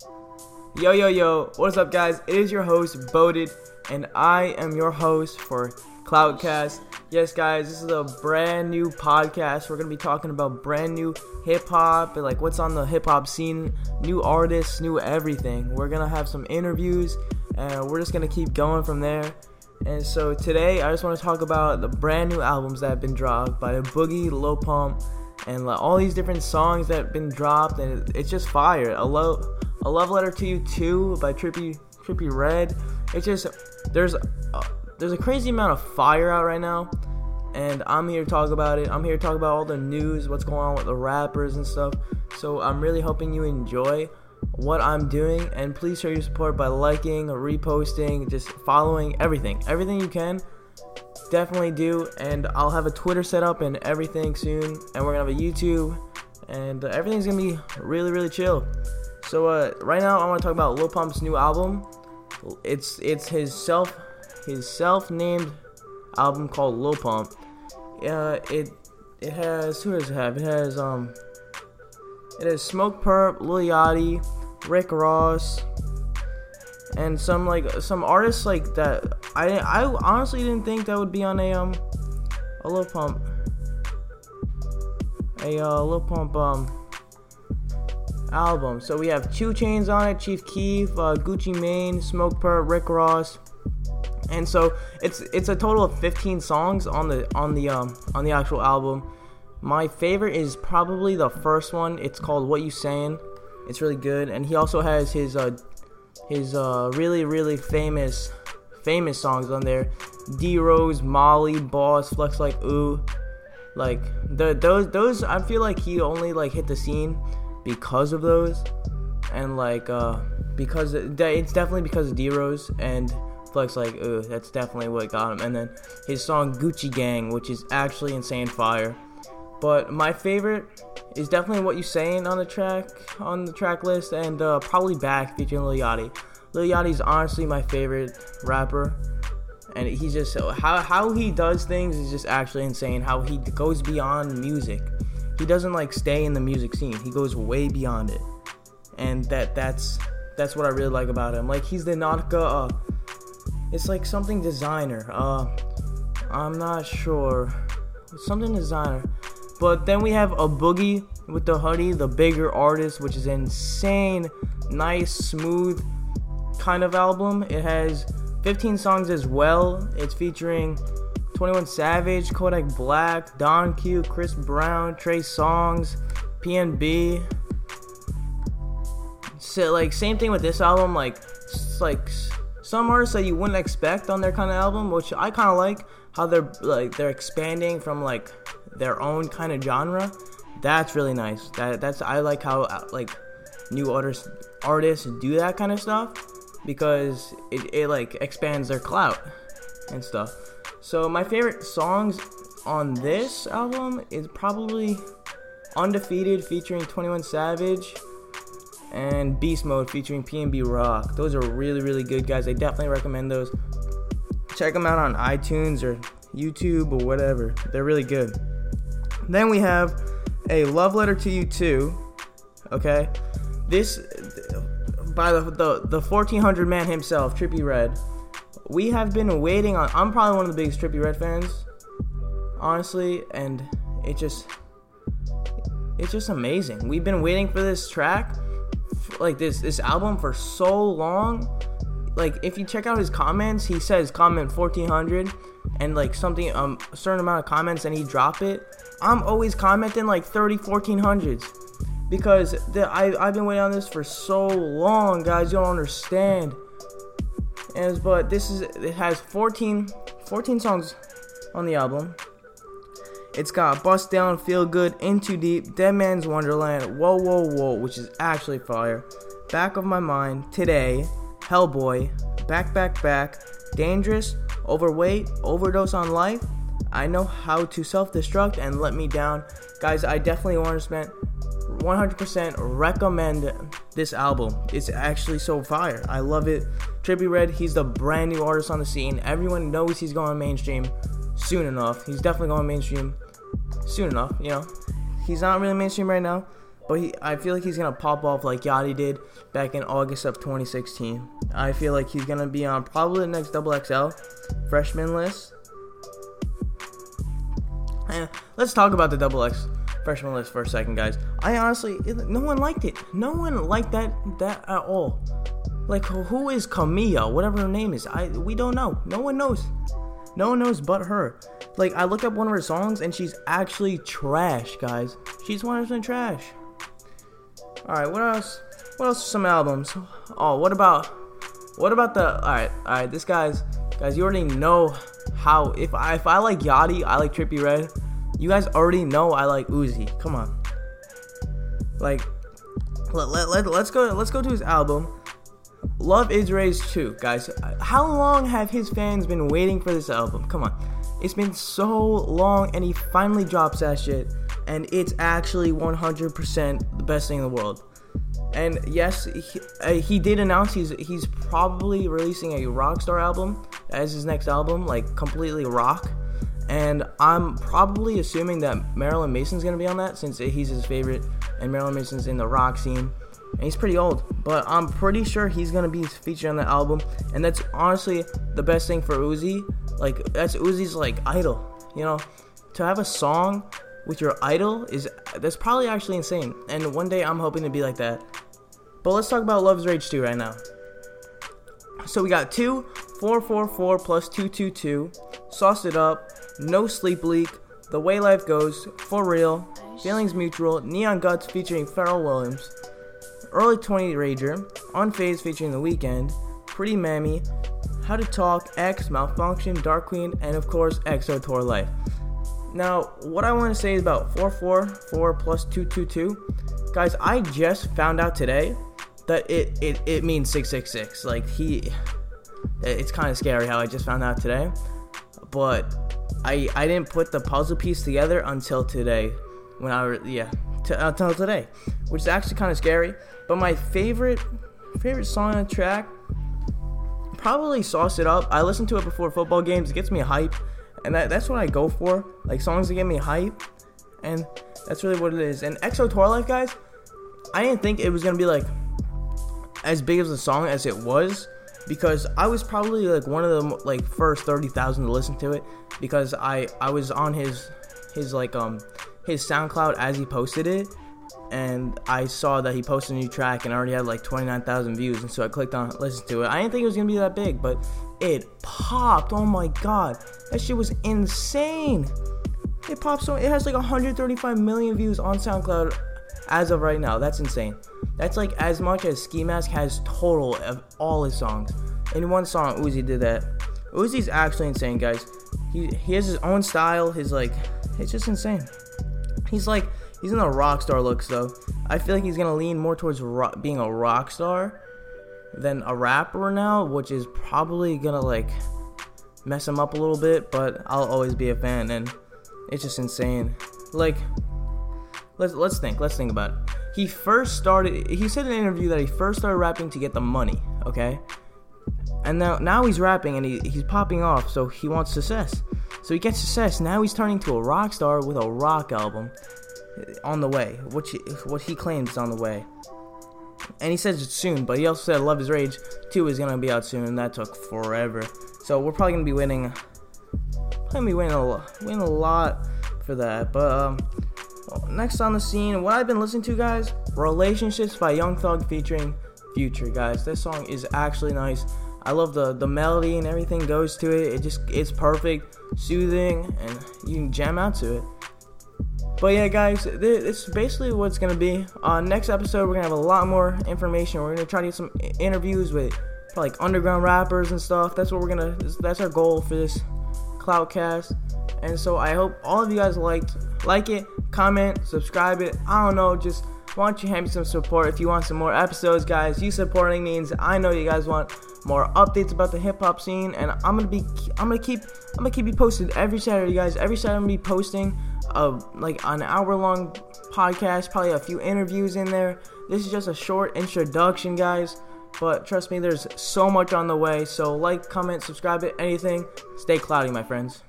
Yo, yo, yo, what's up, guys? It is your host, Boded, and I am your host for Clout Cast. Yes, guys, this is a brand new podcast. We're gonna be talking about brand new hip hop like what's on the hip hop scene, new artists, new everything. We're gonna have some interviews, and we're just gonna keep going from there. And so today, I just want to talk about the brand new albums that have been dropped by Boogie, Lil Pump, and like, all these different songs that have been dropped, and it's just fire. A love, a love letter to you too by Trippie Trippie Redd. It's just there's a, there's a crazy amount of fire out right now, and I'm here to talk about it. I'm here to talk about all the news, what's going on with the rappers and stuff. So I'm really hoping you enjoy what I'm doing, and please show your support by liking, reposting, just following everything, everything you can definitely do. And I'll have a Twitter set up and everything soon. And we're gonna have a YouTube, and uh, everything's gonna be really, really chill. So uh, right now, I want to talk about Lil Pump's new album. It's it's his self his self-named album called Lil Pump. Uh, it it has who does it have? It has um it has Smokepurpp, Lil Yachty, Rick Ross, and some like some artists like that. I I honestly didn't think that would be on a um a Lil Pump a uh, Lil Pump um album. So we have 2 Chainz on it, Chief Keef, uh, Gucci Mane, Smokepurpp, Rick Ross, and so it's it's a total of 15 songs on the on the um on the actual album. My favorite is probably the first one. It's called What You Saying. It's really good, and he also has his uh his uh really really famous famous songs on there. D Rose, Molly, Boss, Flex Like Ooh. Like the those those I feel like he only like hit the scene because of those, and like uh because it's definitely because of D Rose and Flex like, ooh, that's definitely what got him. And then his song Gucci Gang, which is actually insane fire. But my favorite is definitely what you saying on the track on the track list, and uh, probably back featuring Lil Yachty. Lil Yachty's honestly my favorite rapper, and he's just how how he does things is just actually insane. How he goes beyond music. He doesn't like stay in the music scene. He goes way beyond it, and that that's that's what I really like about him. Like he's the Nautica. Uh, it's like something designer. Uh, I'm not sure. Something designer. But then we have a boogie with the hoodie, the bigger artist, which is insane, nice, smooth kind of album. It has 15 songs as well. It's featuring 21 Savage, Kodak Black, Don Q, Chris Brown, Trey Songz, PNB. So like same thing with this album, like like some artists that you wouldn't expect on their kind of album, which I kind of like how they're like they're expanding from like their own kind of genre. That's really nice. That that's I like how uh, like new artists artists do that kind of stuff because it, it like expands their clout and stuff. So my favorite songs on this album is probably Undefeated featuring 21 Savage and Beast Mode featuring PNB Rock. Those are really, really good, guys. I definitely recommend those. Check them out on iTunes or YouTube or whatever. They're really good. Then we have a love letter to you too. Okay, this by the the, the 1400 man himself, Trippie Redd. We have been waiting on. I'm probably one of the biggest Trippie Redd fans, honestly, and it just it's just amazing. We've been waiting for this track like this this album for so long. Like if you check out his comments, he says comment 1400 and like something um a certain amount of comments and he drop it. I'm always commenting like 30 1400s because the, I I've been waiting on this for so long, guys. You don't understand. And but this is it has 14 14 songs on the album. It's got Bust Down, Feel Good, Into Deep, Dead Man's Wonderland, Whoa Whoa Whoa, which is actually fire. Back of My Mind, Today, Hellboy, Back Back Back, Dangerous, Overweight, Overdose on Life, I Know How to Self Destruct, and Let Me Down. Guys, I definitely want to spend 100% recommend this album. It's actually so fire. I love it. Trippie Redd, he's the brand new artist on the scene. Everyone knows he's going mainstream soon enough. He's definitely going mainstream soon enough, you know. He's not really mainstream right now, but he, I feel like he's gonna pop off like Yachty did back in August of 2016. I feel like he's gonna be on probably the next Double XL freshman list. And let's talk about the Double X freshman list for a second, guys. I honestly, no one liked it. No one liked that that at all. Like, who is Camilla? Whatever her name is, I we don't know. No one knows. No one knows but her. Like, I looked up one of her songs and she's actually trash, guys. She's one 100% trash. Alright, what else? What else are some albums? Oh, what about what about the alright, alright, this guy's guys, you already know how if I if I like Yachty, I like Trippie Redd. You guys already know I like Uzi. Come on. Like let, let, let, let's go let's go to his album. Luv Is Rage 2, guys. How long have his fans been waiting for this album? Come on. It's been so long and he finally drops that shit and it's actually 100% the best thing in the world. And yes, he, uh, he did announce he's he's probably releasing a Rockstar album as his next album, like completely rock. And I'm probably assuming that Marilyn Manson's gonna be on that since he's his favorite, and Marilyn Manson's in the rock scene. And he's pretty old, but I'm pretty sure he's gonna be featured on the album. And that's honestly the best thing for Uzi. Like that's Uzi's like idol, you know, to have a song with your idol is that's probably actually insane. And one day I'm hoping to be like that. But let's talk about Love's Rage 2 right now. So we got 2, 444 plus 222, Sauced It Up, No Sleep Leak, The Way Life Goes, For Real, Feelings Mutual, Neon Guts featuring Pharrell Williams, Early 20 Rager, UnFazed featuring The Weeknd, Pretty Mami, How to Talk, X, Malfunction, Dark Queen, and of course XO Tour Life. Now, what I want to say is about 444 plus 222. Guys, I just found out today that it, it, it means 666. Like, he. It's kind of scary how I just found out today. But I I didn't put the puzzle piece together until today. When I. Yeah. T- uh, until today. Which is actually kind of scary. But my favorite favorite song on the track probably sauce it up. I listen to it before football games. It gets me hype and that, that's what I go for. Like songs that get me hype, and that's really what it is. And XO Tour Life, guys, I didn't think it was gonna be like as big of a song as it was because I was probably like one of the like first thirty thousand to listen to it because I I was on his his like um his SoundCloud as he posted it and I saw that he posted a new track and already had like 29,000 views and so I clicked on listen to it. I didn't think it was going to be that big, but it popped. Oh my god. That shit was insane. It popped so it has like 135 million views on SoundCloud as of right now. That's insane. That's like as much as Ski Mask has total of all his songs. In one song, Uzi did that. Uzi's actually insane, guys. He he has his own style. His like, it's just insane. He's like he's in the rock star looks though. I feel like he's gonna lean more towards rock, being a rock star than a rapper now, which is probably gonna like mess him up a little bit, but I'll always be a fan and it's just insane. Like let's let's think, let's think about it. He first started he said in an interview that he first started rapping to get the money, okay? And now now he's rapping and he, he's popping off, so he wants success. So he gets success. Now he's turning to a rock star with a rock album on the way, which what he claims is on the way and he says it's soon, but he also said Luv Is Rage 2 is gonna be out soon, and that took forever. So we're probably gonna be waiting, probably gonna be waiting a, waiting a lot for that. But um, next on the scene, what I've been listening to, guys, Relationships by Young Thug featuring Future, guys. This song is actually nice. I love the the melody and everything goes to it. It just it's perfect, soothing, and you can jam out to it. But yeah, guys, this is basically what it's gonna be. Uh, next episode, we're gonna have a lot more information. We're gonna try to get some interviews with like underground rappers and stuff. That's what we're gonna. That's our goal for this Clout Cast. And so I hope all of you guys liked, like it, comment, subscribe it. I don't know, just why don't you hand me some support if you want some more episodes, guys? You supporting means I know you guys want more updates about the hip hop scene, and I'm gonna be, I'm gonna keep, I'm gonna keep you posted every Saturday, guys. Every Saturday I'm gonna be posting a like an hour long podcast, probably a few interviews in there. This is just a short introduction, guys. But trust me, there's so much on the way. So like, comment, subscribe, it, anything. Stay cloudy, my friends.